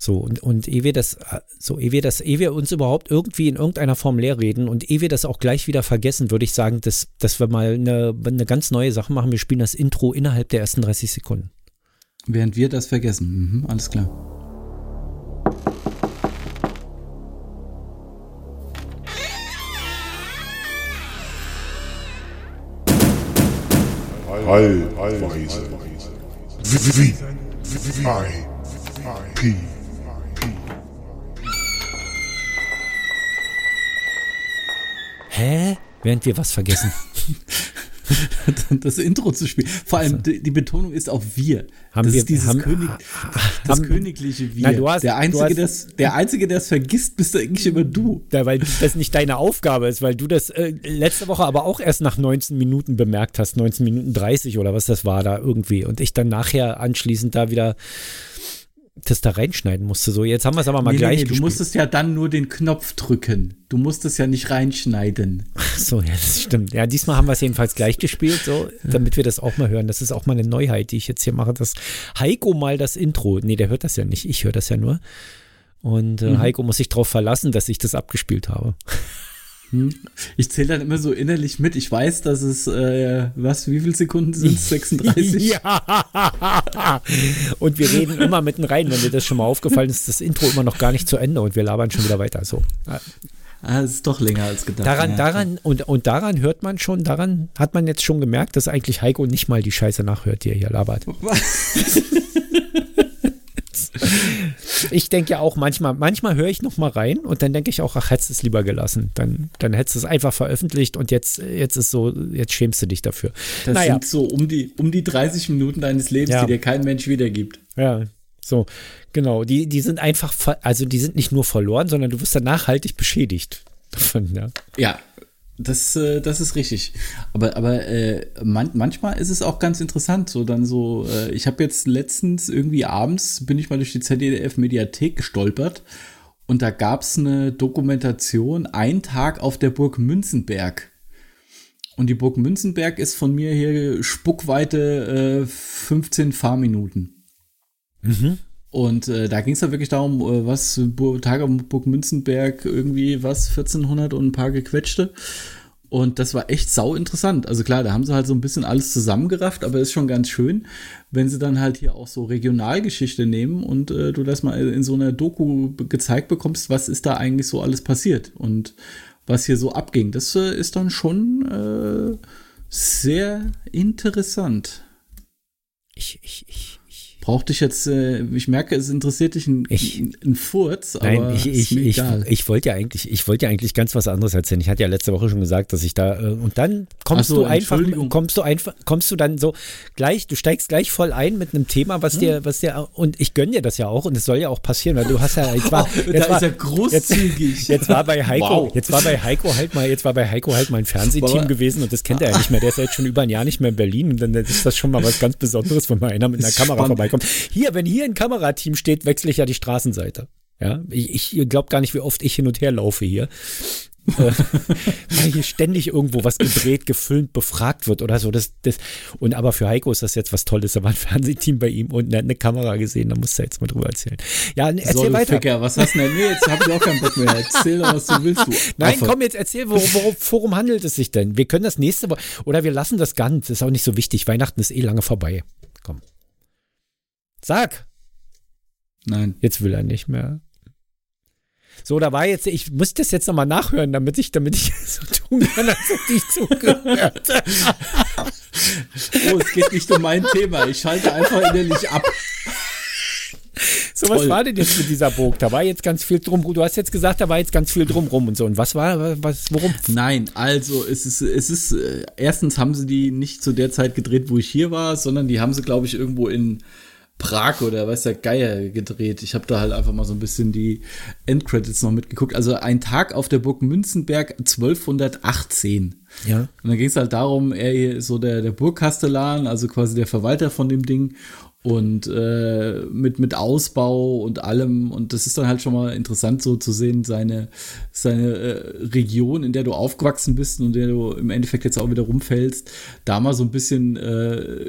So, und, und ehe wir das, so, ehe wir das, ehe wir uns überhaupt irgendwie in irgendeiner Form leer reden und ehe wir das auch gleich wieder vergessen, würde ich sagen, dass, dass wir mal eine, eine ganz neue Sache machen. Wir spielen das Intro innerhalb der ersten 30 Sekunden. Während wir das vergessen. Mhm, alles klar. Heilweise. V I P Hä? Während wir was vergessen. das Intro zu spielen. Vor allem die, die Betonung ist auf wir. Haben das wir- ist dieses haben- König, das haben- königliche Wir. Nein, du hast- der, du Einzige, hast- das, der Einzige, der es vergisst, bist du eigentlich immer du. Ja, weil das nicht deine Aufgabe ist, weil du das äh, letzte Woche aber auch erst nach 19 Minuten bemerkt hast, 19 Minuten 30 oder was das war da irgendwie. Und ich dann nachher anschließend da wieder das da reinschneiden musste. So, jetzt haben wir es aber mal Nee, nee, gleich nee, du gespielt. musstest ja dann nur den Knopf drücken. Du musstest ja nicht reinschneiden. Ach so, ja, das stimmt. Ja, diesmal haben wir es jedenfalls gleich gespielt, so, damit wir das auch mal hören. Das ist auch mal eine Neuheit, die ich jetzt hier mache, dass Heiko mal das Intro, nee, der hört das ja nicht, ich höre das ja nur. Und Mhm. äh, Heiko muss sich darauf verlassen, dass ich das abgespielt habe. Ich zähle dann immer so innerlich mit. Ich weiß, dass es, äh, was, wie viele Sekunden sind es? 36? Ja. Und wir reden immer mitten rein, wenn dir das schon mal aufgefallen ist, das Intro immer noch gar nicht zu Ende und wir labern schon wieder weiter. So. Ah, es ist doch länger als gedacht. Daran, Ja. daran, und, und daran hört man schon, daran hat man jetzt schon gemerkt, dass eigentlich Heiko nicht mal die Scheiße nachhört, die er hier labert. Ich denke ja auch manchmal, manchmal höre ich noch mal rein und dann denke ich auch, ach, hättest du es lieber gelassen. Dann, dann hättest du es einfach veröffentlicht und jetzt, jetzt ist so, jetzt schämst du dich dafür. Das naja, sind so um die, um die 30 Minuten deines Lebens, Ja. die dir kein Mensch wiedergibt. ja, so, genau. Die, die sind einfach, also die sind nicht nur verloren, sondern du wirst dann nachhaltig beschädigt davon, ja. Ja, das, äh, das ist richtig. Aber, aber äh, man, manchmal ist es auch ganz interessant. So dann so, äh, ich habe jetzt letztens irgendwie abends bin ich mal durch die ZDF-Mediathek gestolpert und da gab es eine Dokumentation, ein Tag auf der Burg Münzenberg. Und die Burg Münzenberg ist von mir hier Spuckweite äh, 15 Fahrminuten. Und äh, da ging es dann wirklich darum, äh, was Bur Tage am Burg Münzenberg irgendwie was 1400 und ein paar gequetschte. Und das war echt sau interessant. Also klar, da haben sie halt so ein bisschen alles zusammengerafft, aber ist schon ganz schön, wenn sie dann halt hier auch so Regionalgeschichte nehmen und äh, du das mal in so einer Doku gezeigt bekommst, was ist da eigentlich so alles passiert und was hier so abging. Das äh, ist dann schon äh, sehr interessant. Ich, ich, ich, ich. Brauchte ich jetzt, äh, ich merke, es interessiert dich ein, Ich- ein, Furz, aber Nein, ich, ich, ich, ich wollte ja eigentlich, ich wollte ja eigentlich ganz was anderes erzählen. Ich hatte ja letzte Woche schon gesagt, dass ich da äh, und dann kommst so, du einfach, kommst du einfach, kommst du dann so gleich, du steigst gleich voll ein mit einem Thema, was dir, was dir und ich gönne dir das ja auch und es soll ja auch passieren, weil du hast ja, jetzt war, jetzt da war, ist er großzügig. Jetzt war bei Heiko, Wow. jetzt war bei Heiko halt mal, jetzt war bei Heiko halt mal ein Fernsehteam gewesen und das kennt er ja nicht mehr. Der ist ja jetzt schon über ein Jahr nicht mehr in Berlin und dann ist das schon mal was ganz Besonderes, wenn mal einer mit einer Kamera spannend. Vorbeikommt. Hier, wenn hier ein Kamerateam steht, wechsle ich ja die Straßenseite. Ja, ich, ich glaube gar nicht, wie oft ich hin und her laufe hier. äh, weil hier ständig irgendwo was gedreht, gefilmt, befragt wird oder so. Das, das, und aber für Heiko ist das jetzt was Tolles. Da war ein Fernsehteam bei ihm und er hat eine Kamera gesehen, da musst du jetzt mal drüber erzählen. Ja, erzähl so, weiter. Ficker, was hast du denn? Nee, jetzt hab ich auch keinen Bock mehr. Erzähl doch, was du willst, du. Nein, Affe. komm, jetzt erzähl, worum, worum, worum handelt es sich denn? Wir können das nächste Woche, oder wir lassen das ganz, das ist auch nicht so wichtig. Weihnachten ist eh lange vorbei. Sag, Nein. jetzt will er nicht mehr. So, da war jetzt, ich muss das jetzt nochmal nachhören, damit ich, damit ich so tun kann, als hätte ich zugehört. Oh, es geht nicht um mein Thema. Ich schalte einfach innerlich ab. So, was Toll. war denn jetzt mit dieser Burg? Da war jetzt ganz viel drum. Du hast jetzt gesagt, da war jetzt ganz viel drumrum und so. Und was war, was, worum? Nein, also es ist, es ist, äh, erstens haben sie die nicht zu der Zeit gedreht, wo ich hier war, sondern die haben sie, glaube ich, irgendwo in Prag oder weiß der Geier gedreht. Ich habe da halt einfach mal so ein bisschen die Endcredits noch mitgeguckt. Also ein Tag auf der Burg Münzenberg 1218. Ja. Und dann ging es halt darum, er hier ist so der, der Burgkastellan, also quasi der Verwalter von dem Ding. Und äh, mit, mit Ausbau und allem. Und das ist dann halt schon mal interessant so zu sehen, seine, seine äh, Region, in der du aufgewachsen bist und in der du im Endeffekt jetzt auch wieder rumfällst, da mal so ein bisschen äh,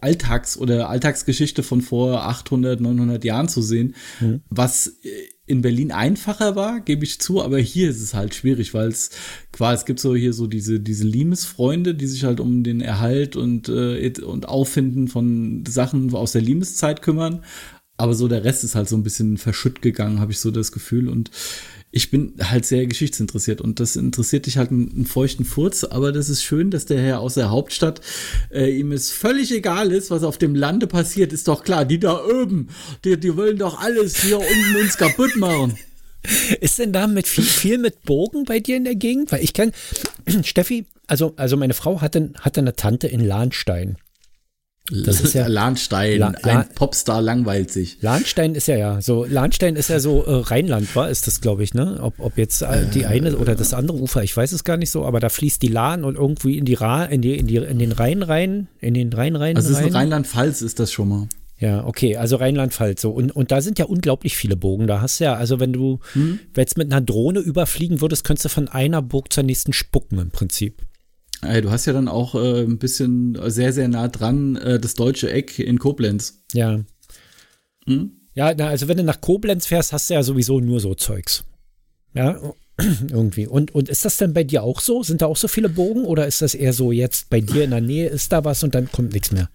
Alltags- oder Alltagsgeschichte von vor 800, 900 Jahren zu sehen, mhm. was äh, in Berlin einfacher war, gebe ich zu, aber hier ist es halt schwierig, weil es quasi, es gibt so hier so diese, diese Limes-Freunde, die sich halt um den Erhalt und, äh, und Auffinden von Sachen aus der Limes-Zeit kümmern. Aber so der Rest ist halt so ein bisschen verschütt gegangen, habe ich so das Gefühl. Und ich bin halt sehr geschichtsinteressiert und das interessiert dich halt einen, feuchten Furz, aber das ist schön, dass der Herr aus der Hauptstadt äh, ihm es völlig egal ist, was auf dem Lande passiert, ist doch klar, die da oben, die, die wollen doch alles hier unten uns kaputt machen. Ist denn da mit viel, viel mit Bogen bei dir in der Gegend? Weil ich kenne, Steffi, also, also meine Frau hatte, hatte eine Tante in Lahnstein. Das ist ja Lahnstein, La La ein Popstar langweilt sich. Lahnstein ist ja ja so, Lahnstein ist ja so äh, Rheinland, war ist das, glaube ich, ne? Ob, ob jetzt äh, die eine oder das andere Ufer, ich weiß es gar nicht so, aber da fließt die Lahn und irgendwie in die Ra, in die, in die, in den Rhein rein, in den Rhein rein. Also ist Rheinland-Pfalz ist das schon mal. Ja, okay, also Rheinland-Pfalz so. Und, und da sind ja unglaublich viele Bogen. Da hast du ja, also wenn du hm? jetzt mit einer Drohne überfliegen würdest, könntest du von einer Burg zur nächsten spucken im Prinzip. Ey, du hast ja dann auch äh, ein bisschen sehr, sehr nah dran äh, das deutsche Eck in Koblenz. Ja. Hm? Ja, na, also wenn du nach Koblenz fährst, hast du ja sowieso nur so Zeugs. Ja, irgendwie. Und, und ist das denn bei dir auch so? Sind da auch so viele Bogen oder ist das eher so jetzt bei dir in der Nähe ist da was und dann kommt nichts mehr?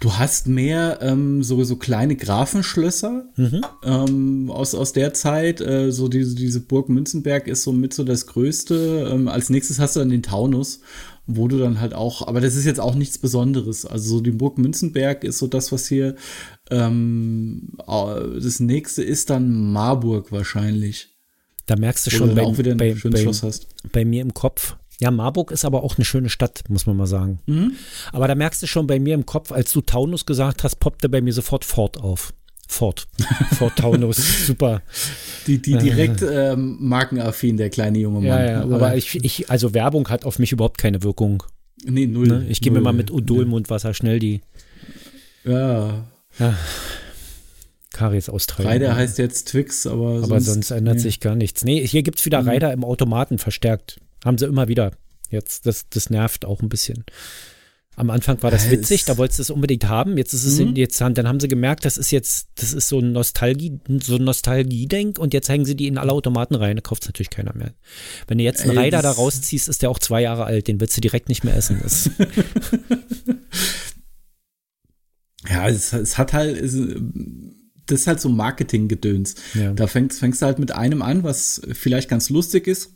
Du hast mehr ähm, so, so kleine Grafenschlösser mhm. ähm, aus, aus der Zeit. Äh, so diese, diese Burg Münzenberg ist so mit so das Größte. Ähm, als nächstes hast du dann den Taunus, wo du dann halt auch, aber das ist jetzt auch nichts Besonderes. Also so die Burg Münzenberg ist so das, was hier ähm, das nächste ist dann Marburg wahrscheinlich. Da merkst du schon, bei, auch wieder ein bei, schönes bei, Schloss hast. bei mir im Kopf, ja, Marburg ist aber auch eine schöne Stadt, muss man mal sagen. Mhm. Aber da merkst du schon bei mir im Kopf, als du Taunus gesagt hast, poppte bei mir sofort Ford auf. Ford. Ford Taunus, super. Die, die direkt äh, markenaffin, der kleine junge Mann. Ja, ja, aber ich, ich, also Werbung hat auf mich überhaupt keine Wirkung. Nee, null. Ne? Ich gehe mir mal mit Odol-Mundwasser schnell die. Ja. ja. Karies austreiben. Reider heißt jetzt Twix, aber, aber sonst, sonst ändert nee. sich gar nichts. Nee, hier gibt es wieder mhm. Reider im Automaten verstärkt. Haben sie immer wieder. Jetzt, das, das nervt auch ein bisschen. Am Anfang war das witzig, da wolltest du es unbedingt haben. Jetzt ist es mhm. in, jetzt dann haben sie gemerkt, das ist jetzt, das ist so ein Nostalgie, so ein Nostalgie-Denk und jetzt hängen sie die in alle Automaten rein. Da kauft es natürlich keiner mehr. Wenn du jetzt einen Ey, Rider da rausziehst, ist der auch zwei Jahre alt, den willst du direkt nicht mehr essen. ja, es, es, hat halt, es, das ist halt so Marketing-Gedöns. Ja. Da fängst, fängst du halt mit einem an, was vielleicht ganz lustig ist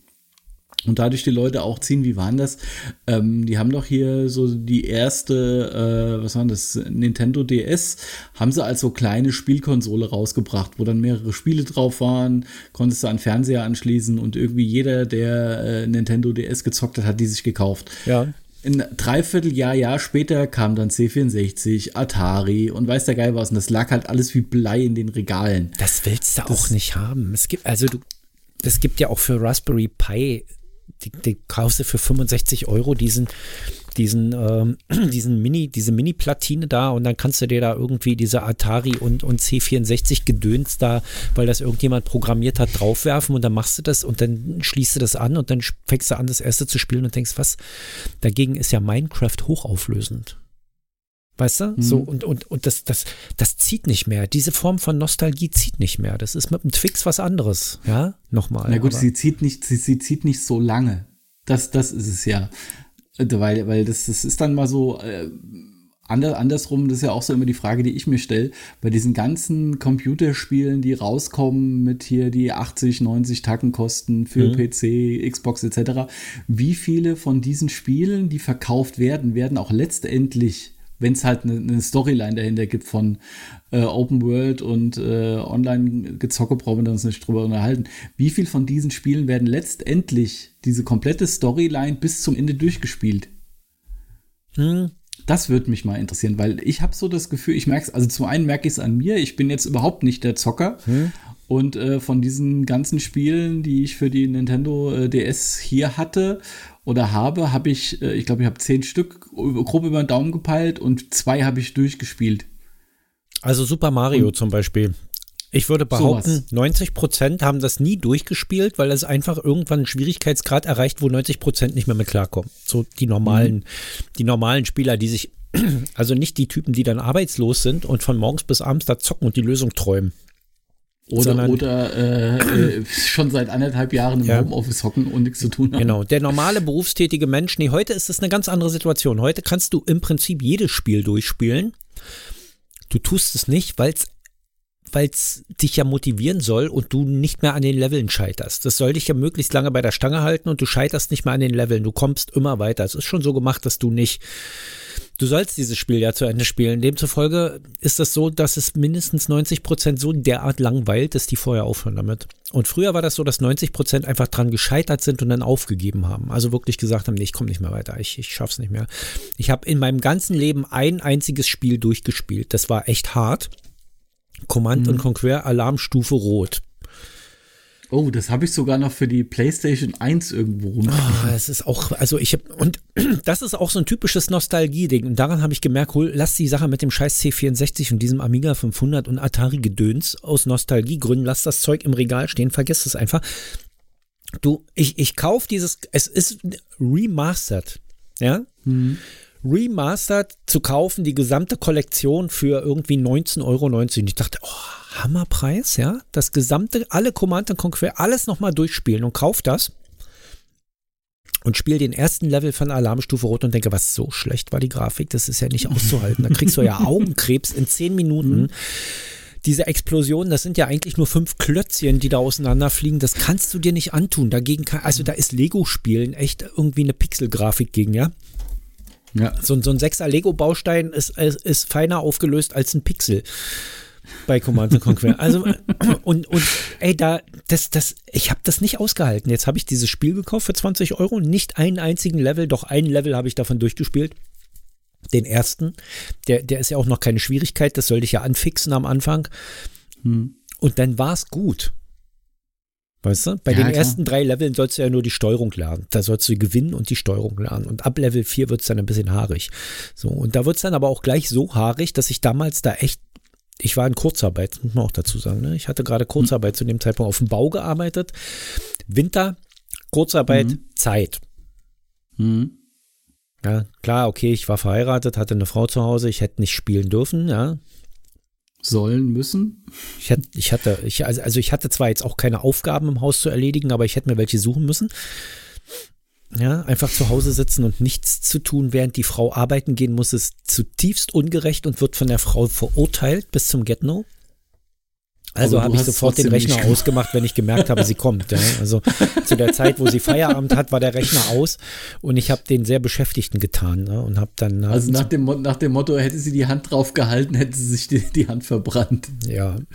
und dadurch die Leute auch ziehen, wie waren das? Ähm, die haben doch hier so die erste, äh, was war das, Nintendo DS, haben sie als so kleine Spielkonsole rausgebracht, wo dann mehrere Spiele drauf waren, konntest du an Fernseher anschließen und irgendwie jeder, der äh, Nintendo DS gezockt hat, hat die sich gekauft. Ja. Ein Dreivierteljahr, Jahr später kam dann C64, Atari und weiß der Geil was. Und das lag halt alles wie Blei in den Regalen. Das willst du das auch nicht haben. Es gibt, also du, es gibt ja auch für Raspberry Pi die, die kaufst du für 65 Euro diesen, diesen, ähm, diesen Mini, diese Mini-Platine da und dann kannst du dir da irgendwie diese Atari und, und C64 Gedöns da, weil das irgendjemand programmiert hat, draufwerfen und dann machst du das und dann schließt du das an und dann fängst du an, das erste zu spielen und denkst, was? Dagegen ist ja Minecraft hochauflösend. Weißt du? Mhm. So, und, und, und das, das, das zieht nicht mehr. Diese Form von Nostalgie zieht nicht mehr. Das ist mit einem Twix was anderes. Ja, nochmal. Na gut, sie zieht nicht, sie, sie zieht nicht so lange. Das, das ist es ja. Weil, weil das, das ist dann mal so, äh, andersrum, das ist ja auch so immer die Frage, die ich mir stelle, bei diesen ganzen Computerspielen, die rauskommen mit hier die 80, 90 Tacken kosten für mhm. PC, Xbox etc., wie viele von diesen Spielen, die verkauft werden, werden auch letztendlich wenn es halt eine, eine, Storyline dahinter gibt von äh, Open World und äh, Online-Gezocke, brauchen wir uns nicht drüber unterhalten. Wie viel von diesen Spielen werden letztendlich diese komplette Storyline bis zum Ende durchgespielt? Hm. Das würde mich mal interessieren, weil ich habe so das Gefühl, ich merke es, also zum einen merke ich es an mir, ich bin jetzt überhaupt nicht der Zocker. Hm. Und äh, von diesen ganzen Spielen, die ich für die Nintendo äh, DS hier hatte oder habe, habe ich, äh, ich glaube, ich habe zehn Stück grob über den Daumen gepeilt und zwei habe ich durchgespielt. Also Super Mario Und- zum Beispiel. Ich würde behaupten, Sowas. 90 Prozent haben das nie durchgespielt, weil es einfach irgendwann einen Schwierigkeitsgrad erreicht, wo 90 Prozent nicht mehr mit klarkommen. So die normalen, die normalen Spieler, die sich, also nicht die Typen, die dann arbeitslos sind und von morgens bis abends da zocken und die Lösung träumen. Oder, oder äh, äh, schon seit anderthalb Jahren im Ja. Homeoffice hocken und nichts zu tun haben. Genau, der normale berufstätige Mensch, nee, heute ist es eine ganz andere Situation. Heute kannst du im Prinzip jedes Spiel durchspielen. Du tust es nicht, weil es weil es dich ja motivieren soll und du nicht mehr an den Leveln scheiterst. Das soll dich ja möglichst lange bei der Stange halten und du scheiterst nicht mehr an den Leveln. Du kommst immer weiter. Es ist schon so gemacht, dass du nicht. Du sollst dieses Spiel ja zu Ende spielen. Demzufolge ist das so, dass es mindestens 90 Prozent so derart langweilt, dass die vorher aufhören damit. Und früher war das so, dass 90 Prozent einfach dran gescheitert sind und dann aufgegeben haben. Also wirklich gesagt haben, nee, ich komme nicht mehr weiter, ich, ich schaff's nicht mehr. Ich habe in meinem ganzen Leben ein einziges Spiel durchgespielt. Das war echt hart. Command und Conquer Alarmstufe Rot. Oh, das habe ich sogar noch für die PlayStation 1 irgendwo rum. Ah, es ist auch, also ich habe, und das ist auch so ein typisches Nostalgie-Ding. Und daran habe ich gemerkt, hol, lass die Sache mit dem scheiß C64 und diesem Amiga 500 und Atari-Gedöns aus Nostalgiegründen, lass das Zeug im Regal stehen, vergiss es einfach. Du, ich, ich kauf dieses, es ist remastered, ja? Remastered zu kaufen, die gesamte Kollektion für irgendwie 19,90 Euro. Und ich dachte, oh, Hammerpreis, ja? Das gesamte, alle Command Conquer, alles nochmal durchspielen und kauf das und spiele den ersten Level von Alarmstufe Rot und denke, was so schlecht war die Grafik, das ist ja nicht auszuhalten. Da kriegst du ja Augenkrebs in zehn Minuten. Diese Explosionen, das sind ja eigentlich nur fünf Klötzchen, die da auseinanderfliegen. Das kannst du dir nicht antun. Dagegen kann, also da ist Lego-Spielen echt irgendwie eine Pixelgrafik gegen, ja. Ja. So, so ein sechser Lego-Baustein ist, ist, ist feiner aufgelöst als ein Pixel bei Command Conquer. Also und und ey, da das das ich habe das nicht ausgehalten. Jetzt habe ich dieses Spiel gekauft für 20 Euro, nicht einen einzigen Level, doch ein Level habe ich davon durchgespielt. Den ersten, der der ist ja auch noch keine Schwierigkeit, das soll dich ja anfixen am Anfang. Hm. Und dann war es gut. Weißt du? Bei Ja, den klar. ersten drei Leveln sollst du ja nur die Steuerung lernen. Da sollst du gewinnen und die Steuerung lernen. Und ab Level 4 wird es dann ein bisschen haarig. So, und da wird es dann aber auch gleich so haarig, dass ich damals da echt, ich war in Kurzarbeit, muss man auch dazu sagen. Ne? Ich hatte gerade Kurzarbeit zu dem Zeitpunkt auf dem Bau gearbeitet. Winter, Kurzarbeit, Zeit. Hm. Ja, klar, okay, ich war verheiratet, hatte eine Frau zu Hause, ich hätte nicht spielen dürfen, ja. Sollen müssen. Ich hatte, ich hatte, ich, also also ich hatte zwar jetzt auch keine Aufgaben im Haus zu erledigen, aber ich hätte mir welche suchen müssen. Ja, einfach zu Hause sitzen und nichts zu tun, während die Frau arbeiten gehen muss, ist zutiefst ungerecht und wird von der Frau verurteilt bis zum Get-No. Also habe ich sofort den Rechner gemacht. ausgemacht, wenn ich gemerkt habe, sie kommt. Ja. Also zu der Zeit, wo sie Feierabend hat, war der Rechner aus und ich habe den sehr Beschäftigten getan ne, und habe dann Also nach dem, nach dem Motto, hätte sie die Hand drauf gehalten, hätte sie sich die, die Hand verbrannt. Ja.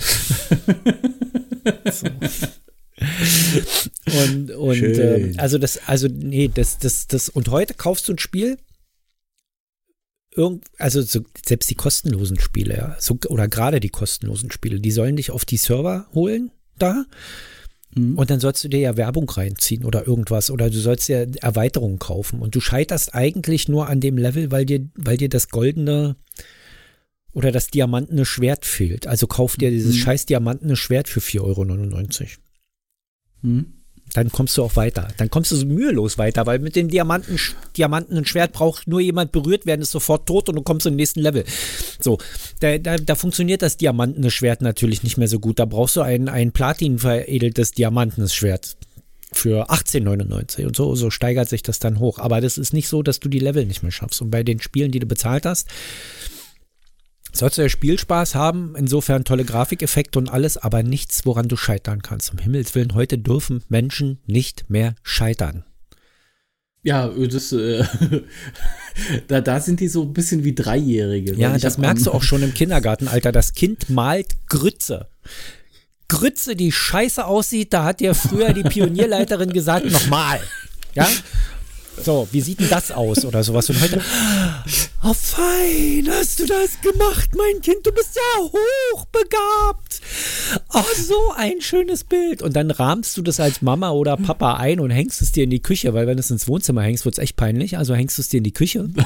so. Und, und ähm, also das, also nee, das, das, das, und heute kaufst du ein Spiel, irgend, also so, selbst die kostenlosen Spiele, ja, so, oder gerade die kostenlosen Spiele, die sollen dich auf die Server holen da. Und dann sollst du dir ja Werbung reinziehen oder irgendwas oder du sollst ja Erweiterungen kaufen und du scheiterst eigentlich nur an dem Level, weil dir, weil dir das goldene oder das diamantene Schwert fehlt. Also kauf dir dieses scheiß diamantene Schwert für 4,99 Euro. Hm. Dann kommst du auch weiter. Dann kommst du so mühelos weiter, weil mit dem Diamanten, diamantenen Schwert braucht nur jemand berührt werden, ist sofort tot und du kommst zum nächsten Level. So, da, da, da funktioniert das diamantene Schwert natürlich nicht mehr so gut. Da brauchst du ein, ein platin veredeltes diamantenes Schwert für 18,99 und so, so steigert sich das dann hoch. Aber das ist nicht so, dass du die Level nicht mehr schaffst. Und bei den Spielen, die du bezahlt hast, sollst du ja Spielspaß haben, insofern tolle Grafikeffekte und alles, aber nichts, woran du scheitern kannst. Um Himmels Willen, heute dürfen Menschen nicht mehr scheitern. Ja, das, äh, da, da sind die so ein bisschen wie Dreijährige. Ja, das merkst du auch schon im Kindergartenalter. Das Kind malt Grütze. Grütze, die scheiße aussieht, da hat dir früher die Pionierleiterin gesagt, nochmal. Ja? So, wie sieht denn das aus oder sowas? Und heute, oh fein, hast du das gemacht, mein Kind, du bist ja hochbegabt. Oh, so ein schönes Bild. Und dann rahmst du das als Mama oder Papa ein und hängst es dir in die Küche, weil wenn du es ins Wohnzimmer hängst, wird es echt peinlich. Also hängst du es dir in die Küche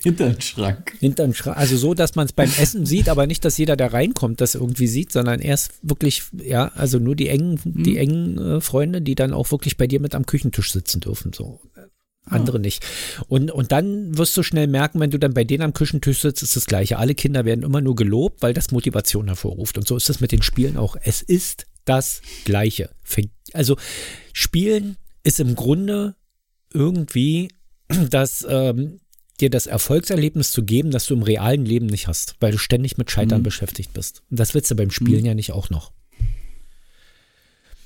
Hinter den Schrank. Hinter den Schrank. Also so, dass man es beim Essen sieht, aber nicht, dass jeder, der reinkommt, das irgendwie sieht, sondern erst wirklich, ja, also nur die engen, Mhm. die engen äh, Freunde, die dann auch wirklich bei dir mit am Küchentisch sitzen dürfen. So. Andere nicht. Und, und dann wirst du schnell merken, wenn du dann bei denen am Küchentisch sitzt, ist das Gleiche. Alle Kinder werden immer nur gelobt, weil das Motivation hervorruft. Und so ist es mit den Spielen auch. Es ist das Gleiche. Also Spielen ist im Grunde irgendwie das, ähm, dir das Erfolgserlebnis zu geben, das du im realen Leben nicht hast, weil du ständig mit Scheitern beschäftigt bist. Und das willst du beim Spielen ja nicht auch noch.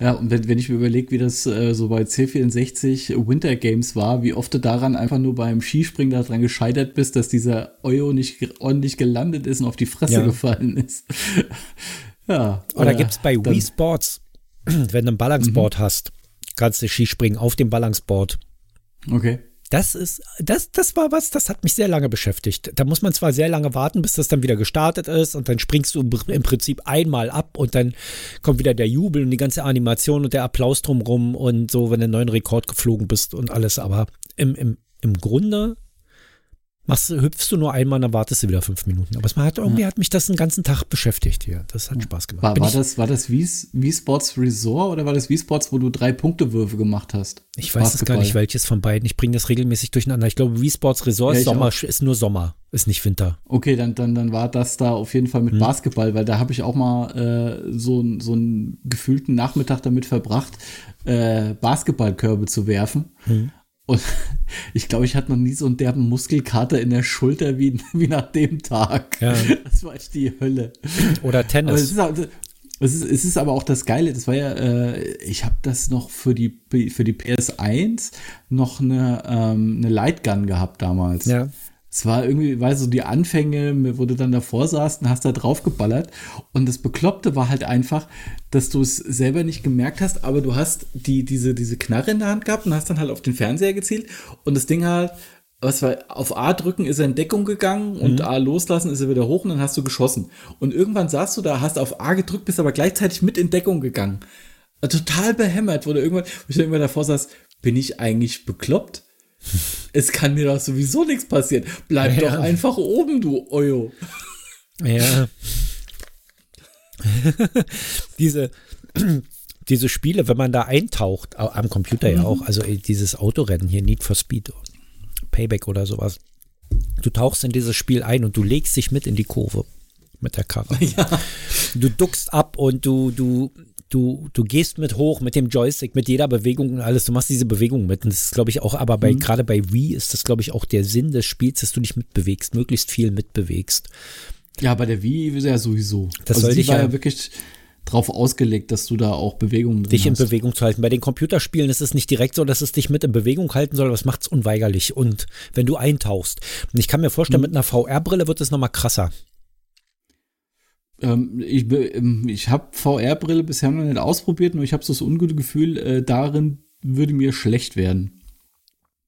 Ja, und wenn, wenn ich mir überlege, wie das äh, so bei C64 Winter Games war, wie oft du daran einfach nur beim Skispringen daran gescheitert bist, dass dieser Euro nicht ordentlich gelandet ist und auf die Fresse Ja. gefallen ist. ja. Oder äh, gibt es bei Wii Sports, wenn du ein Balanceboard hast, kannst du Skispringen auf dem Balanceboard. Okay. Das ist, das, das war was, das hat mich sehr lange beschäftigt. Da muss man zwar sehr lange warten, bis das dann wieder gestartet ist und dann springst du im Prinzip einmal ab und dann kommt wieder der Jubel und die ganze Animation und der Applaus drumrum und so, wenn du einen neuen Rekord geflogen bist und alles. Aber im, im, im Grunde machst, hüpfst du nur einmal und dann wartest du wieder fünf Minuten. Aber es hat, irgendwie hat mich das den ganzen Tag beschäftigt hier. Das hat Spaß gemacht. War, war das, war das Wii, Wii Sports Resort oder war das Wii Sports, wo du drei Punktewürfe gemacht hast? ich weiß es gar nicht, welches von beiden. Ich bringe das regelmäßig durcheinander. Ich glaube, Wii Sports Resort Ja, Sommer, ist nur Sommer, ist nicht Winter. Okay, dann, dann, dann war das da auf jeden. Fall mit Basketball, weil da habe ich auch mal äh, so, so einen gefühlten Nachmittag damit verbracht, äh, Basketballkörbe zu werfen. Mhm. Und ich glaube, ich hatte noch nie so einen derben Muskelkater in der Schulter wie, wie nach dem Tag. Ja. Das war echt die Hölle. Oder Tennis. auch- es ist, es ist aber auch das Geile, das war ja, äh, ich habe das noch für die, für die PS1 noch eine, ähm, eine Lightgun gehabt damals. Ja. Es war irgendwie, weißt du, so die Anfänge, wo du dann davor saßt und hast da drauf geballert. Und das Bekloppte war halt einfach, dass du es selber nicht gemerkt hast, aber du hast die, diese, diese Knarre in der Hand gehabt und hast dann halt auf den Fernseher gezielt und das Ding halt, was war, auf A drücken ist er in Deckung gegangen und A loslassen ist er wieder hoch und dann hast du geschossen. Und irgendwann saßt du da, hast auf A gedrückt, bist aber gleichzeitig mit in Deckung gegangen. Total behämmert, wo du irgendwann, wo ich dann irgendwann davor saß, bin ich eigentlich bekloppt? Es kann mir doch sowieso nichts passieren. Bleib Ja. doch einfach oben, du Oyo. Ja. diese, diese Spiele, wenn man da eintaucht, au- am Computer ja auch, also dieses Autorennen hier, Need for Speed, Payback oder sowas. Du tauchst in dieses Spiel ein und du legst dich mit in die Kurve mit der Karre. Du duckst ab und du, du, du, du gehst mit hoch mit dem Joystick, mit jeder Bewegung und alles. Du machst diese Bewegung mit. Und das ist, glaube ich, auch, aber bei, gerade bei Wii ist das, glaube ich, auch der Sinn des Spiels, dass du dich mitbewegst, möglichst viel mitbewegst. Ja, bei der Wii ist ja sowieso. Das also soll die dich war ja- ja wirklich drauf ausgelegt, dass du da auch Bewegungen drin dich in hast. Bewegung zu halten. Bei den Computerspielen ist es nicht direkt so, dass es dich mit in Bewegung halten soll, aber es macht es unweigerlich. Und wenn du eintauchst, und ich kann mir vorstellen, Mhm. mit einer VR-Brille wird es nochmal krasser. Ähm, ich ähm, ich habe VR-Brille bisher noch nicht ausprobiert, nur ich habe so das ungute Gefühl, äh, darin würde mir schlecht werden.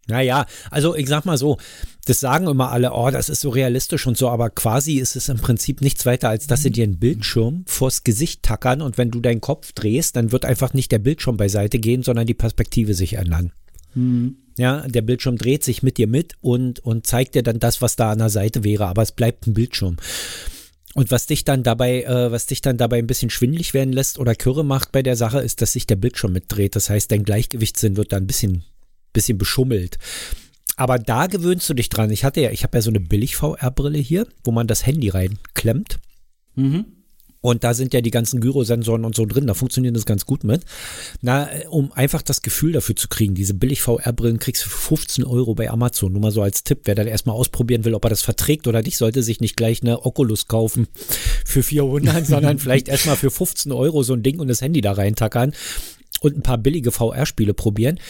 Naja, also ich sag mal so, das sagen immer alle, oh, das ist so realistisch und so, aber quasi ist es im Prinzip nichts weiter, als dass sie dir einen Bildschirm vors Gesicht tackern und wenn du deinen Kopf drehst, dann wird einfach nicht der Bildschirm beiseite gehen, sondern die Perspektive sich ändern. Ja, der Bildschirm dreht sich mit dir mit und, und zeigt dir dann das, was da an der Seite wäre, aber es bleibt ein Bildschirm. Und was dich dann dabei, äh, was dich dann dabei ein bisschen schwindlig werden lässt oder Kürre macht bei der Sache, ist, dass sich der Bildschirm mitdreht. Das heißt, dein Gleichgewichtssinn wird da ein bisschen, bisschen beschummelt. Aber da gewöhnst du dich dran. Ich hatte ja, ich habe ja so eine Billig-VR-Brille hier, wo man das Handy reinklemmt. Mhm. Und da sind ja die ganzen Gyrosensoren und so drin, da funktioniert das ganz gut mit. Na, um einfach das Gefühl dafür zu kriegen, diese Billig-VR-Brillen kriegst du für 15 Euro bei Amazon. Nur mal so als Tipp, wer dann erstmal ausprobieren will, ob er das verträgt oder nicht, sollte sich nicht gleich eine Oculus kaufen für 400, sondern vielleicht erstmal für 15 Euro so ein Ding und das Handy da reintackern und ein paar billige VR-Spiele probieren.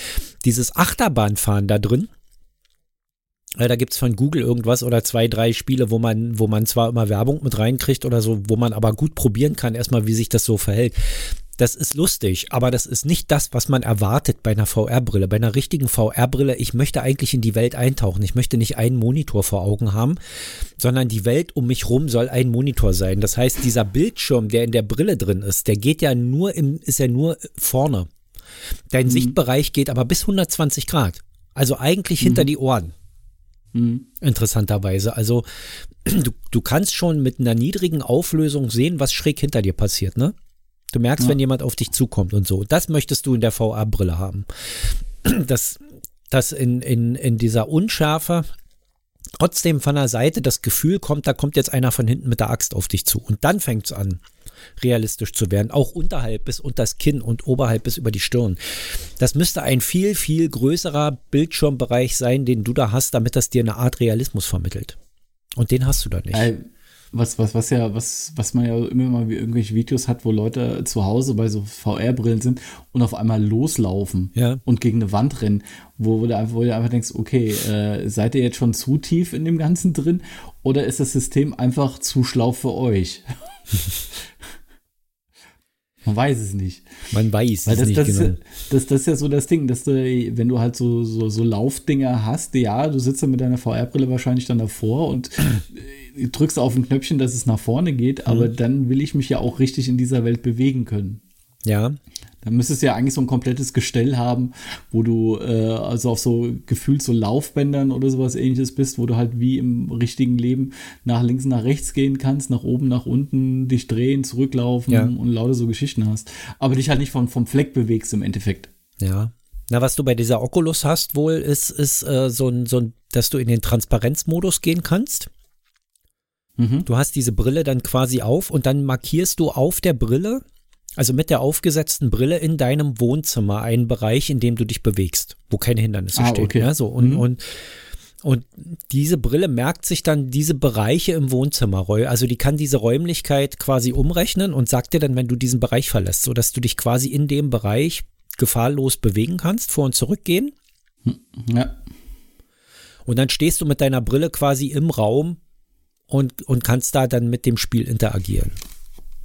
Dieses Achterbahnfahren da drin, da gibt's von Google irgendwas oder zwei, drei Spiele, wo man, wo man zwar immer Werbung mit reinkriegt oder so, wo man aber gut probieren kann, erstmal, wie sich das so verhält. Das ist lustig, aber das ist nicht das, was man erwartet bei einer VR-Brille. Bei einer richtigen VR-Brille, ich möchte eigentlich in die Welt eintauchen. Ich möchte nicht einen Monitor vor Augen haben, sondern die Welt um mich rum soll ein Monitor sein. Das heißt, dieser Bildschirm, der in der Brille drin ist, der geht ja nur im, ist ja nur vorne. Dein Sichtbereich geht aber bis 120 Grad. Also eigentlich hinter die Ohren. Mhm. Interessanterweise. Also du, du kannst schon mit einer niedrigen Auflösung sehen, was schräg hinter dir passiert, ne? Du merkst, Ja. wenn jemand auf dich zukommt und so. Das möchtest du in der VR-Brille haben. Dass, dass in, in, in dieser Unschärfe trotzdem von der Seite das Gefühl kommt, da kommt jetzt einer von hinten mit der Axt auf dich zu. Und dann fängt es an, realistisch zu werden. Auch unterhalb bis unter das Kinn und oberhalb bis über die Stirn. Das müsste ein viel, viel größerer Bildschirmbereich sein, den du da hast, damit das dir eine Art Realismus vermittelt. Und den hast du da nicht. Was, was, was ja, was, was man ja immer mal wie irgendwelche Videos hat, wo Leute zu Hause bei so VR-Brillen sind und auf einmal loslaufen Ja. und gegen eine Wand rennen, wo, wo, du, einfach- wo du einfach denkst, okay, äh, seid ihr jetzt schon zu tief in dem Ganzen drin oder ist das System einfach zu schlau für euch? man weiß es nicht. Man weiß Weil es das, nicht das, ist genau. ja, das, das ist ja so das Ding, dass du, wenn du halt so, so, so Laufdinger hast, ja, du sitzt dann mit deiner VR-Brille wahrscheinlich dann davor und drückst auf ein Knöpfchen, dass es nach vorne geht, aber Mhm. dann will ich mich ja auch richtig in dieser Welt bewegen können. Ja, Dann müsstest du ja eigentlich so ein komplettes Gestell haben, wo du äh, also auf so gefühlt so Laufbändern oder sowas ähnliches bist, wo du halt wie im richtigen Leben nach links, nach rechts gehen kannst, nach oben, nach unten, dich drehen, zurücklaufen Ja. und lauter so Geschichten hast. Aber dich halt nicht vom, vom Fleck bewegst im Endeffekt. ja. Na, was du bei dieser Oculus hast wohl, ist, ist äh, so ein, so ein, dass du in den Transparenzmodus gehen kannst. Mhm. Du hast diese Brille dann quasi auf und dann markierst du auf der Brille, also mit der aufgesetzten Brille in deinem Wohnzimmer einen Bereich, in dem du dich bewegst, wo keine Hindernisse Ah, stehen. okay. Ja, so und, Mhm. und und diese Brille merkt sich dann diese Bereiche im Wohnzimmer. Also die kann diese Räumlichkeit quasi umrechnen und sagt dir dann, wenn du diesen Bereich verlässt, so dass du dich quasi in dem Bereich gefahrlos bewegen kannst, vor und zurück gehen. Ja. Und dann stehst du mit deiner Brille quasi im Raum und, und kannst da dann mit dem Spiel interagieren.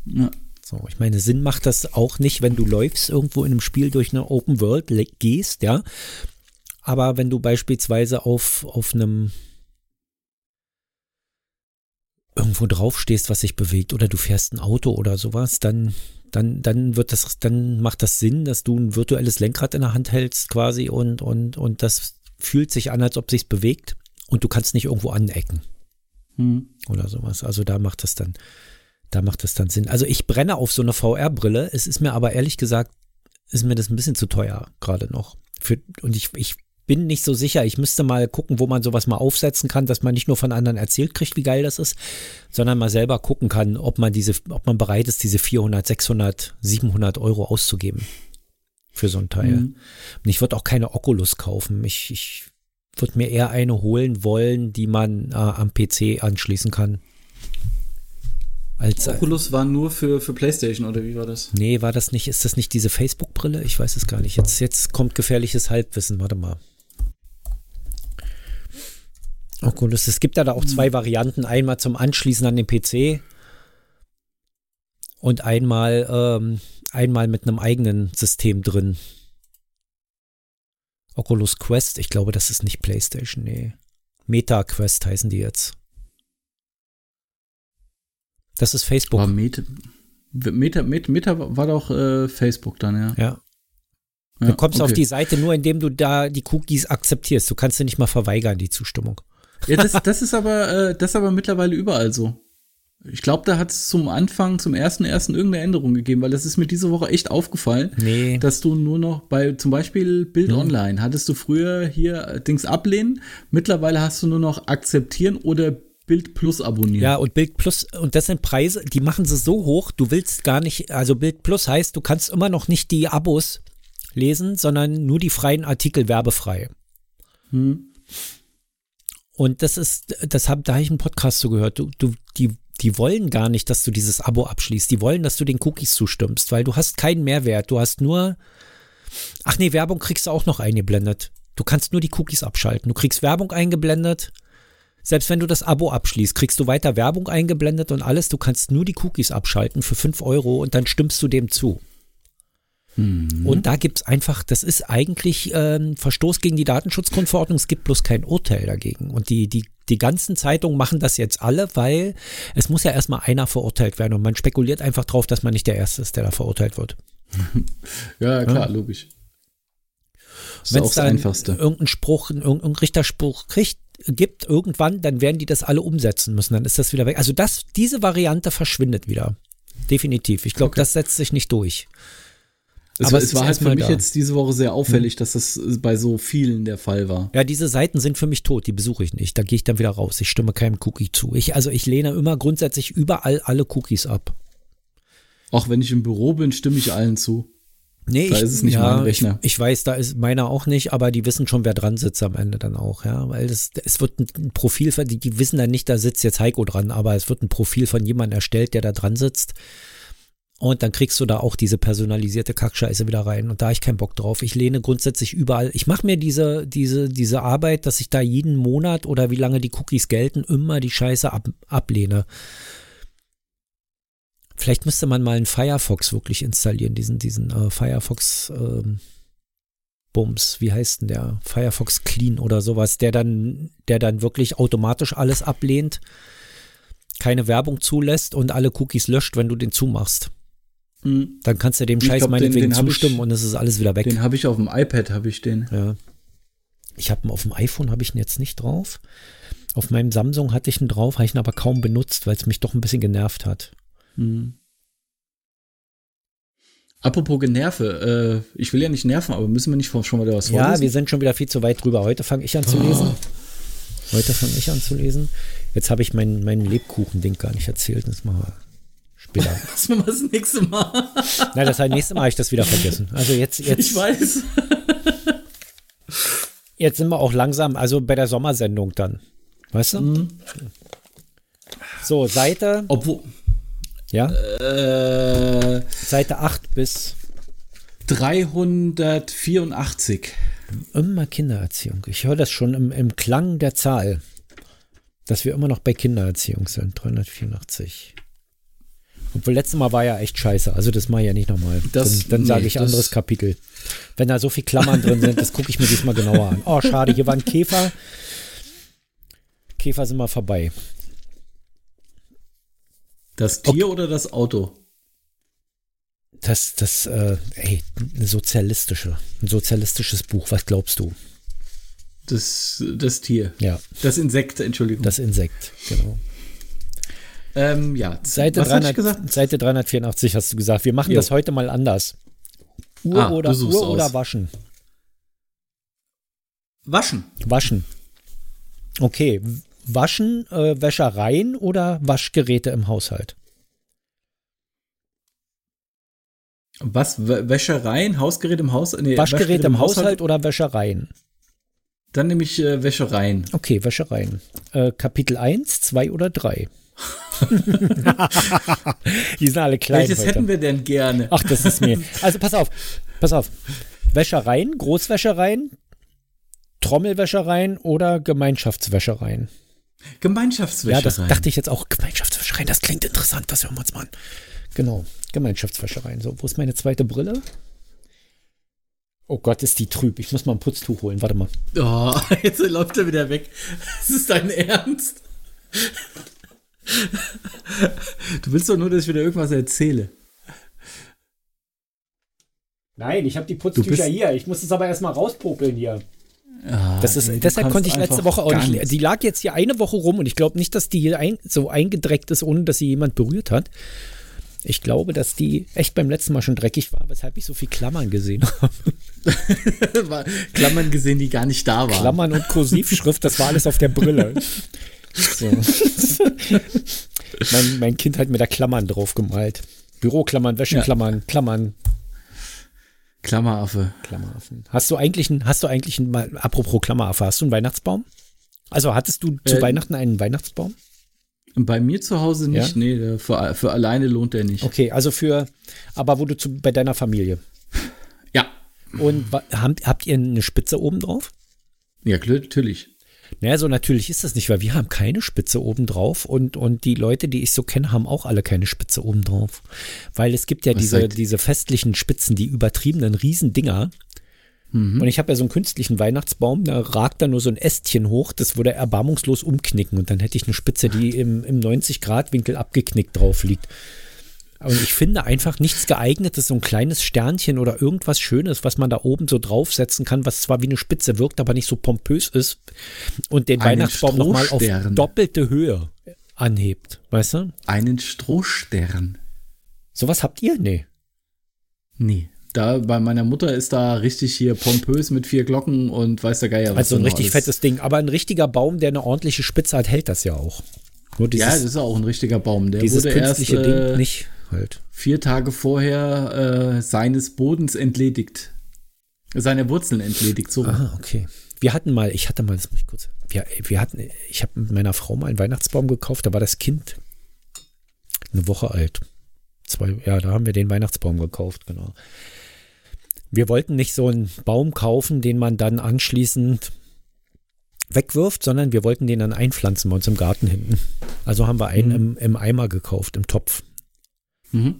ja. So, ich meine, Sinn macht das auch nicht, wenn du läufst irgendwo in einem Spiel durch eine Open World gehst, ja. Aber wenn du beispielsweise auf, auf einem irgendwo draufstehst, was sich bewegt, oder du fährst ein Auto oder sowas, dann, dann, dann wird das, dann macht das Sinn, dass du ein virtuelles Lenkrad in der Hand hältst quasi und, und, und das fühlt sich an, als ob sich's bewegt und du kannst nicht irgendwo anecken Hm. oder sowas. Also da macht das dann, da macht das dann Sinn. Also ich brenne auf so eine VR-Brille. Es ist mir aber ehrlich gesagt, ist mir das ein bisschen zu teuer gerade noch. Für, und ich, ich bin nicht so sicher. Ich müsste mal gucken, wo man sowas mal aufsetzen kann, dass man nicht nur von anderen erzählt kriegt, wie geil das ist, sondern mal selber gucken kann, ob man diese, ob man bereit ist, diese 400, 600, 700 Euro auszugeben für so ein Teil. Mhm. Und ich würde auch keine Oculus kaufen. Ich, ich würde mir eher eine holen wollen, die man äh, am PC anschließen kann. Als, äh, Oculus war nur für, für PlayStation oder wie war das? nee, war das nicht, ist das nicht diese Facebook-Brille? Ich weiß es gar nicht. Jetzt, jetzt kommt gefährliches Halbwissen. Warte mal. Oculus, es gibt ja da auch zwei Varianten. Einmal zum Anschließen an den PC und einmal, ähm, einmal mit einem eigenen System drin. Oculus Quest, ich glaube, das ist nicht PlayStation, nee. Meta Quest heißen die jetzt. Das ist Facebook. War Meta, Meta, Meta, Meta war doch äh, Facebook dann, ja. ja. ja Du kommst auf okay. die Seite nur, indem du da die Cookies akzeptierst. Du kannst sie nicht mal verweigern, die Zustimmung. Ja, das, das ist aber, äh, das ist aber mittlerweile überall so. Ich glaube, da hat es zum Anfang, zum ersten ersten irgendeine Änderung gegeben, weil das ist mir diese Woche echt aufgefallen, Nee. dass du nur noch bei zum Beispiel Bild Online hattest du früher hier äh, Dings ablehnen, mittlerweile hast du nur noch akzeptieren oder Bild Plus abonnieren. Ja, und Bild Plus, und das sind Preise, die machen sie so hoch, du willst gar nicht, also Bild Plus heißt, du kannst immer noch nicht die Abos lesen, sondern nur die freien Artikel werbefrei. Hm. Und das ist, das hab, da habe ich einen Podcast zu gehört. Du, du, die, die wollen gar nicht, dass du dieses Abo abschließt. Die wollen, dass du den Cookies zustimmst, weil du hast keinen Mehrwert. Du hast nur, ach nee, Werbung kriegst du auch noch eingeblendet. Du kannst nur die Cookies abschalten. Du kriegst Werbung eingeblendet. Selbst wenn du das Abo abschließt, kriegst du weiter Werbung eingeblendet und alles. Du kannst nur die Cookies abschalten für 5 Euro und dann stimmst du dem zu. Mhm. Und da gibt's einfach, das ist eigentlich ähm, Verstoß gegen die Datenschutzgrundverordnung, es gibt bloß kein Urteil dagegen. Und die, die, die ganzen Zeitungen machen das jetzt alle, weil es muss ja erstmal einer verurteilt werden und man spekuliert einfach drauf, dass man nicht der Erste ist, der da verurteilt wird. Ja, klar, logisch. Das ist Wenn es dann Einfachste. irgendeinen Spruch, irgendeinen Richterspruch kriegt, gibt irgendwann, dann werden die das alle umsetzen müssen. Dann ist das wieder weg. Also das, diese Variante verschwindet wieder. Definitiv. Ich glaube, das setzt sich nicht durch. Es, Aber es es war halt für mich da. Jetzt diese Woche sehr auffällig, dass das äh, bei so vielen der Fall war. Ja, diese Seiten sind für mich tot, die besuche ich nicht. Da gehe ich dann wieder raus. Ich stimme keinem Cookie zu. Ich, also ich lehne immer grundsätzlich überall alle Cookies ab. Auch wenn ich im Büro bin, stimme ich allen zu. Nee, Da ich, ist es nicht ja, mein Rechner. Ich, ich weiß, da ist meiner auch nicht, aber die wissen schon, wer dran sitzt am Ende dann auch, ja. Weil das, es wird ein, Profil, die, die wissen dann nicht, da sitzt jetzt Heiko dran, aber es wird ein Profil von jemandem erstellt, der da dran sitzt. Und dann kriegst du da auch diese personalisierte Kackscheiße wieder rein. Und da habe ich keinen Bock drauf. Ich lehne grundsätzlich überall. Ich mache mir diese, diese, diese Arbeit, dass ich da jeden Monat oder wie lange die Cookies gelten, immer die Scheiße ab, ablehne. Vielleicht müsste man mal einen Firefox wirklich installieren, diesen, diesen äh, Firefox ähm, Bums, wie heißt denn der? Firefox Clean oder sowas, der dann, der dann wirklich automatisch alles ablehnt, keine Werbung zulässt und alle Cookies löscht, wenn du den zumachst. Dann kannst du dem Ich Scheiß glaub, den- meinetwegen den ich- zustimmen und es ist alles wieder weg. Den habe ich auf dem iPad, habe ich den. Ja. Ich habe ihn auf dem iPhone habe ich ihn jetzt nicht drauf. Auf meinem Samsung hatte ich ihn drauf, habe ich ihn aber kaum benutzt, weil es mich doch ein bisschen genervt hat. Apropos Generve, äh, ich will ja nicht nerven, aber müssen wir nicht schon mal was Ja, vorlesen? wir sind schon wieder viel zu weit drüber. Heute fange ich an zu lesen. Heute fange ich an zu lesen. Jetzt habe ich mein, mein Lebkuchen-Ding gar nicht erzählt. Das machen wir später. Das machen wir das nächste Mal. Nein, das heißt, nächstes Mal habe ich das wieder vergessen. Also jetzt, jetzt, Ich weiß. jetzt sind wir auch langsam, also bei der Sommersendung dann. Weißt du? Mhm. So, Seite, Obwohl, ja, äh, Seite 8 bis 384. immer Kindererziehung. Ich höre das schon im, im Klang der Zahl, dass wir immer noch bei Kindererziehung sind. 384. Obwohl, letztes Mal war ja echt scheiße. Also, das mache ich ja nicht nochmal. Das- Dann, dann sage nee, ich das- anderes Kapitel. Wenn da so viel Klammern drin sind, das gucke ich mir diesmal genauer an. Oh, schade, hier waren Käfer. Käfer sind mal vorbei. Das Tier oder das Auto? Das, das, äh, ey, eine sozialistische, ein sozialistisches Buch. Was glaubst du? Das, das Tier. Ja, Das Insekt, Entschuldigung. das Insekt, genau. Ähm, ja, Seite, was hatte ich 300, gesagt? Seite 384 hast du gesagt. Wir machen Jo. das heute mal anders. Uhr Ah, oder Uhr oder aus. waschen? Waschen. Waschen. Okay, waschen, äh, Wäschereien oder Waschgeräte im Haushalt? Was? Wä- Wäschereien, Hausgerät im Haus? Nee, Waschgeräte im Haushalt oder Wäschereien? Dann nehme ich äh, Wäschereien. Okay, Wäschereien. Äh, Kapitel 1, 2 oder 3? Die sind alle klein. Welches heute. hätten wir denn gerne? Ach, das ist mir. Also pass auf, pass auf. Wäschereien, Großwäschereien, Trommelwäschereien oder Gemeinschaftswäschereien? Gemeinschaftswäschereien. Ja, das dachte ich jetzt auch. Gemeinschaftswäschereien, das klingt interessant, das hören wir uns mal an. Genau, Gemeinschaftswäschereien. So, wo ist meine zweite Brille? Oh Gott, ist die trüb. Ich muss mal ein Putztuch holen. Warte mal. Oh, jetzt läuft er wieder weg. Das ist dein Ernst? Du willst doch nur, dass ich wieder irgendwas erzähle. Nein, ich habe die bist- hier. Ich muss es aber erstmal rauspopeln hier. Ah, Das ist, deshalb konnte ich letzte Woche auch nicht. nichts. Die lag jetzt hier eine Woche rum und ich glaube nicht, dass die hier ein, so eingedreckt ist, ohne dass sie jemand berührt hat. Ich glaube, dass die echt beim letzten Mal schon dreckig war, weshalb ich so viel Klammern gesehen habe. Klammern gesehen, die gar nicht da waren. Klammern und Kursivschrift, das war alles auf der Brille. So. mein, mein Kind hat mir da Klammern drauf gemalt. Büroklammern, Wäscheklammern, Klammern, Klammeraffe. Klammeraffen. Hast du eigentlich ein, hast du eigentlich ein, mal, apropos Klammeraffe, hast du einen Weihnachtsbaum? Also hattest du zu Äh, Weihnachten einen Weihnachtsbaum? Bei mir zu Hause nicht, Ja? nee, für, für alleine lohnt der nicht. Okay, also für, aber wo du zu, bei deiner Familie. Ja. Und habt, habt ihr eine Spitze oben drauf? Ja, klar, natürlich. Naja, so natürlich ist das nicht, weil wir haben keine Spitze oben drauf und, und die Leute, die ich so kenne, haben auch alle keine Spitze oben drauf. Weil es gibt ja Was diese, diese festlichen Spitzen, die übertriebenen Riesendinger. Und ich habe ja so einen künstlichen Weihnachtsbaum, da ragt da nur so ein Ästchen hoch, das würde erbarmungslos umknicken und dann hätte ich eine Spitze, die im, im 90-Grad-Winkel abgeknickt drauf liegt. Und ich finde einfach nichts geeignetes, so ein kleines Sternchen oder irgendwas Schönes, was man da oben so draufsetzen kann, was zwar wie eine Spitze wirkt, aber nicht so pompös ist und den Einen Weihnachtsbaum nochmal auf doppelte Höhe anhebt. Weißt du? Einen Strohstern. Sowas habt ihr? Nee. Nee. Da bei meiner Mutter ist da richtig hier pompös mit vier Glocken und weiß der Geier was. Also ein richtig alles. fettes Ding. Aber ein richtiger Baum, der eine ordentliche Spitze hat, hält das ja auch. Dieses, Ja, das ist auch ein richtiger Baum. Der dieses wurde erst künstliche äh, Ding nicht halt. vier Tage vorher äh, seines Bodens entledigt. Seine Wurzeln entledigt. So. Ah, okay. Wir hatten mal, ich hatte mal, das muss ich kurz, wir, wir hatten, ich habe mit meiner Frau mal einen Weihnachtsbaum gekauft, da war das Kind eine Woche alt. Zwei, ja, da haben wir den Weihnachtsbaum gekauft, genau. Wir wollten nicht so einen Baum kaufen, den man dann anschließend wegwirft, sondern wir wollten den dann einpflanzen bei uns im Garten hinten. Also haben wir einen im, im Eimer gekauft, im Topf. Mhm.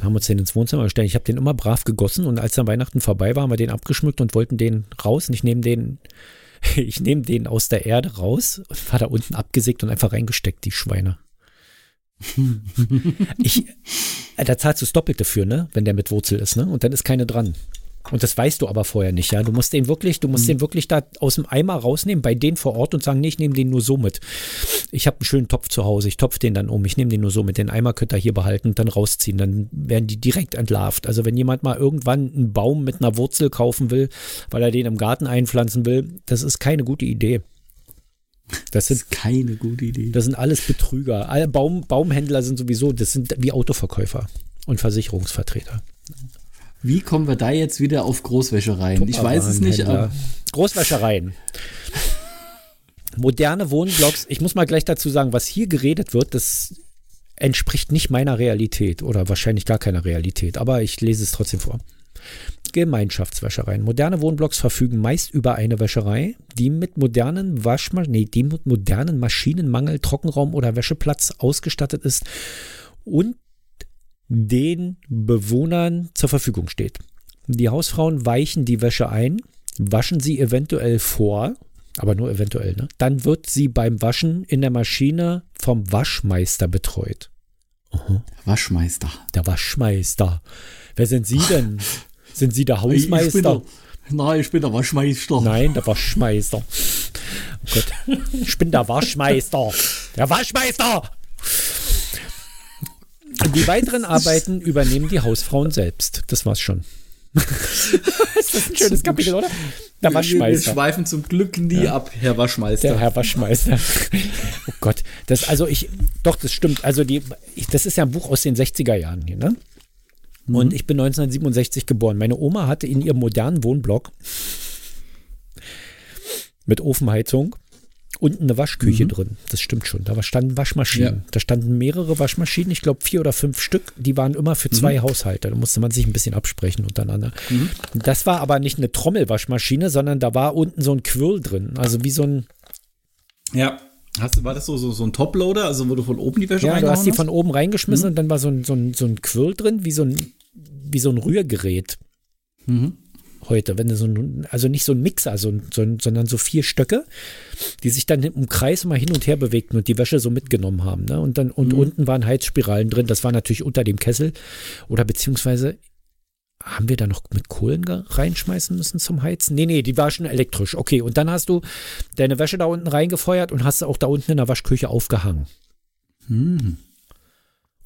Haben uns den ins Wohnzimmer gestellt. Ich habe den immer brav gegossen und als dann Weihnachten vorbei war, haben wir den abgeschmückt und wollten den raus. Und ich nehme den, ich nehme den aus der Erde raus und war da unten abgesägt und einfach reingesteckt, die Schweine. ich, äh, da zahlst du das Doppelte für, ne? Wenn der mit Wurzel ist, ne? Und dann ist keine dran. Und das weißt du aber vorher nicht, ja. Du musst den wirklich, du musst den wirklich da aus dem Eimer rausnehmen, bei denen vor Ort und sagen, nee, ich nehme den nur so mit. Ich habe einen schönen Topf zu Hause, ich topf den dann um, ich nehme den nur so mit. Den Eimer könnt ihr hier behalten und dann rausziehen. Dann werden die direkt entlarvt. Also wenn jemand mal irgendwann einen Baum mit einer Wurzel kaufen will, weil er den im Garten einpflanzen will, das ist keine gute Idee. Das Das sind ist keine gute Idee. das sind alles Betrüger. Alle Baum, Baumhändler sind sowieso, das sind wie Autoverkäufer und Versicherungsvertreter. Wie kommen wir da jetzt wieder auf Großwäschereien? Ich weiß es nicht, aber Großwäschereien. Moderne Wohnblocks. Ich muss mal gleich dazu sagen, was hier geredet wird, das entspricht nicht meiner Realität oder wahrscheinlich gar keiner Realität, aber ich lese es trotzdem vor. Gemeinschaftswäschereien. Moderne Wohnblocks verfügen meist über eine Wäscherei, die mit modernen Waschma nee, die mit modernen Maschinenmangel, Trockenraum oder Wäscheplatz ausgestattet ist und den Bewohnern zur Verfügung steht. Die Hausfrauen weichen die Wäsche ein, waschen sie eventuell vor, aber nur eventuell, ne? Dann wird sie beim Waschen in der Maschine vom Waschmeister betreut. Waschmeister. Der Waschmeister. Wer sind Sie denn? Sind Sie der Hausmeister? nein, ich bin der Waschmeister. Nein, der Waschmeister. Oh Gott. Ich bin der Waschmeister. Der Waschmeister! Die weiteren Arbeiten übernehmen die Hausfrauen selbst. Das war's schon. ist das ein schönes Kapitel, oder? Der Wir, wir Waschmeister. schweifen zum Glück nie ab, Herr Waschmeister. Der Herr Waschmeister. Oh Gott, das also ich, doch, das stimmt. Also die, ich, das ist ja ein Buch aus den 60er Jahren hier, ne? Und ich bin 1967 geboren. Meine Oma hatte in ihrem modernen Wohnblock mit Ofenheizung unten eine Waschküche drin. Das stimmt schon. Da standen Waschmaschinen. Ja. Da standen mehrere Waschmaschinen, ich glaube vier oder fünf Stück. Die waren immer für zwei Haushalte. Da musste man sich ein bisschen absprechen untereinander. Das war aber nicht eine Trommelwaschmaschine, sondern da war unten so ein Quirl drin. Also wie so ein, ja. Hast, war das so, so, so ein Toploader, also wo du von oben die Wäsche ja, du hast die von oben reingeschmissen und dann war so ein, so ein, so ein Quirl drin, wie so ein, wie so ein Rührgerät. Mhm. Heute, wenn du so ein, also nicht so ein Mixer, so so sondern so vier Stöcke, die sich dann im Kreis immer hin und her bewegten und die Wäsche so mitgenommen haben. Ne? Und dann, und unten waren Heizspiralen drin, das war natürlich unter dem Kessel. Oder beziehungsweise haben wir da noch mit Kohlen reinschmeißen müssen zum Heizen? Nee, nee, die war schon elektrisch. Okay, und dann hast du deine Wäsche da unten reingefeuert und hast sie auch da unten in der Waschküche aufgehangen. Mhm.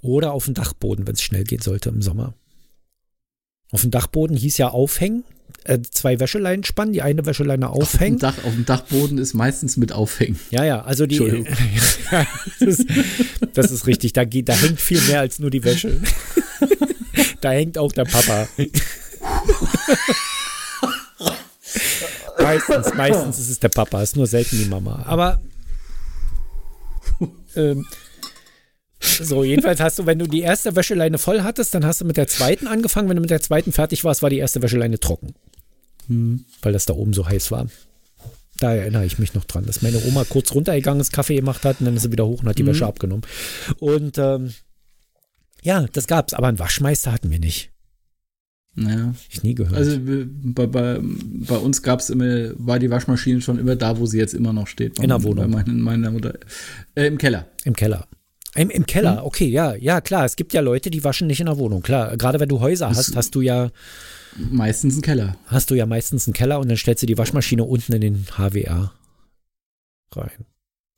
Oder auf dem Dachboden, wenn es schnell gehen sollte im Sommer. Auf dem Dachboden hieß ja aufhängen, äh, zwei Wäscheleinen spannen, die eine Wäscheleine Auf dem, aufhängen. Dach, auf dem Dachboden ist meistens mit Aufhängen. Ja, ja, also die. Entschuldigung. das, ist, das ist richtig, da, geht, da hängt viel mehr als nur die Wäsche. da hängt auch der Papa. meistens, meistens ist es der Papa, ist nur selten die Mama. Aber ähm, so, jedenfalls hast du, wenn du die erste Wäscheleine voll hattest, dann hast du mit der zweiten angefangen. Wenn du mit der zweiten fertig warst, war die erste Wäscheleine trocken. Weil das da oben so heiß war. Da erinnere ich mich noch dran, dass meine Oma kurz runtergegangen ist, Kaffee gemacht hat und dann ist sie wieder hoch und hat die Wäsche abgenommen. Und ähm, ja, das gab's, aber einen Waschmeister hatten wir nicht. Ja. Ich nie gehört. Also bei, bei, bei uns gab es immer, war die Waschmaschine schon immer da, wo sie jetzt immer noch steht. In der Wohnung. Bei meinen, meiner Mutter. Äh, Im Keller. Im Keller. Im, Im Keller, okay, ja, ja, klar. Es gibt ja Leute, die waschen nicht in der Wohnung. Klar, gerade wenn du Häuser hast, hast du ja, Meistens ein Keller. hast du ja meistens einen Keller und dann stellst du die Waschmaschine unten in den HWA rein.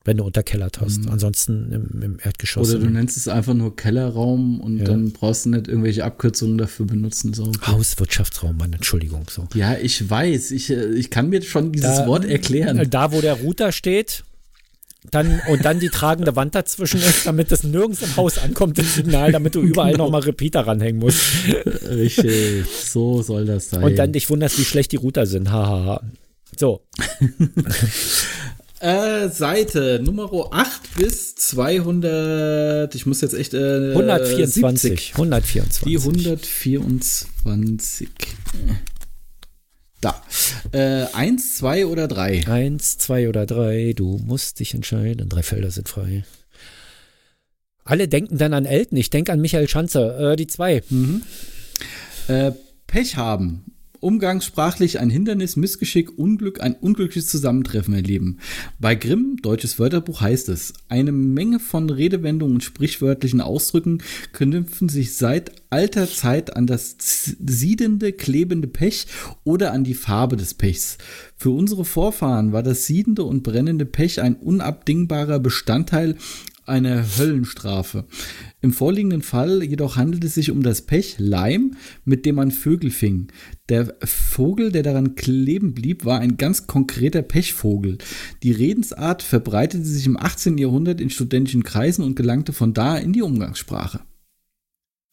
Wenn du unterkellert hast. Mhm. Ansonsten im, im Erdgeschoss. Oder du nennst es einfach nur Kellerraum und Ja. dann brauchst du nicht irgendwelche Abkürzungen dafür benutzen. So. Hauswirtschaftsraum, Mann, Entschuldigung. So. Ja, ich weiß. Ich, äh, ich kann mir schon dieses Da- Wort erklären. Da, wo der Router steht, dann, und dann die tragende Wand dazwischen ist, damit es nirgends im Haus ankommt, das Signal, damit du überall Genau. nochmal Repeater ranhängen musst. Richtig. So soll das sein. Und dann dich wunderst, wie schlecht die Router sind. Hahaha. So, Äh, Seite Nummer 8 bis 200. Ich muss jetzt echt. Äh, 124. 70. 124. Die 124. Da. Äh, eins, zwei oder drei? Eins, zwei oder drei, du musst dich entscheiden. Drei Felder sind frei. Alle denken dann an Elton. Ich denke an Michael Schanze. Äh, die zwei. Äh, Pech haben. Umgangssprachlich ein Hindernis, Missgeschick, Unglück, ein unglückliches Zusammentreffen erleben. Bei Grimm, deutsches Wörterbuch, heißt es, eine Menge von Redewendungen und sprichwörtlichen Ausdrücken knüpfen sich seit alter Zeit an das siedende, klebende Pech oder an die Farbe des Pechs. Für unsere Vorfahren war das siedende und brennende Pech ein unabdingbarer Bestandteil einer Höllenstrafe. Im vorliegenden Fall jedoch handelt es sich um das Pech Leim, mit dem man Vögel fing. Der Vogel, der daran kleben blieb, war ein ganz konkreter Pechvogel. Die Redensart verbreitete sich im 18. Jahrhundert in studentischen Kreisen und gelangte von da in die Umgangssprache.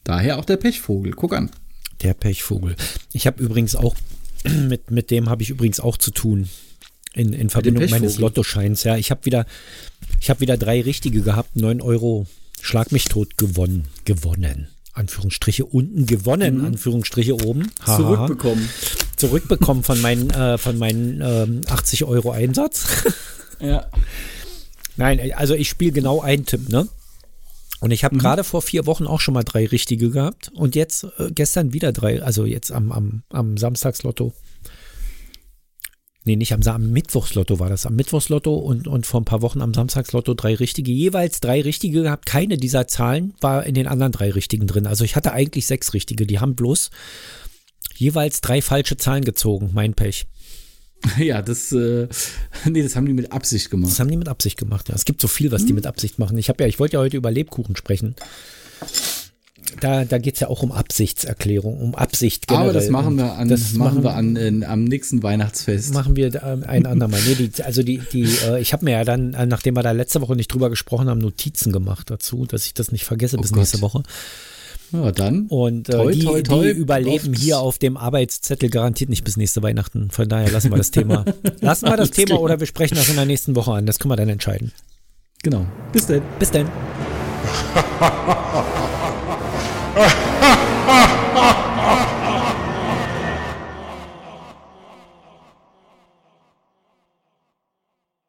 Daher auch der Pechvogel. Guck an. Der Pechvogel. Ich habe übrigens auch, mit, mit dem habe ich übrigens auch zu tun. In, in Verbindung meines Lottoscheins. Ja, ich habe wieder, ich habe wieder drei richtige gehabt. 9 Euro Schlag mich tot gewonnen. Gewonnen. Anführungsstriche unten gewonnen, Anführungsstriche oben. Haha. Zurückbekommen. Zurückbekommen von meinen, äh, von meinen ähm, 80 Euro Einsatz. Ja. Nein, also ich spiele genau einen Tipp, ne? Und ich habe Mhm. gerade vor vier Wochen auch schon mal drei richtige gehabt und jetzt äh, gestern wieder drei, also jetzt am, am, am Samstagslotto. Nee, nicht am, am Mittwochslotto war das. Am Mittwochslotto und, und vor ein paar Wochen am Samstagslotto drei richtige. Jeweils drei richtige gehabt. Keine dieser Zahlen war in den anderen drei richtigen drin. Also ich hatte eigentlich sechs richtige. Die haben bloß jeweils drei falsche Zahlen gezogen. Mein Pech. Ja, das, äh, nee, das haben die mit Absicht gemacht. Das haben die mit Absicht gemacht. Ja. Es gibt so viel, was die mit Absicht machen. Ich habe ja, ich wollte ja heute über Lebkuchen sprechen. Da, da geht es ja auch um Absichtserklärung, um Absicht generell. Aber das machen wir an, Das machen wir an, äh, am nächsten Weihnachtsfest. machen wir ähm, ein andermal. Nee, die, also die, die, äh, ich habe mir ja dann, äh, nachdem wir da letzte Woche nicht drüber gesprochen haben, Notizen gemacht dazu, dass ich das nicht vergesse bis Gott. nächste Woche. Ja, dann. Und äh, Toi, die, toi, toi. die überleben hier auf dem Arbeitszettel garantiert nicht bis nächste Weihnachten. Von daher lassen wir das Thema. lassen wir das Alles Thema klar. oder wir sprechen das in der nächsten Woche an. Das können wir dann entscheiden. Genau. Bis dann. Bis dann. ha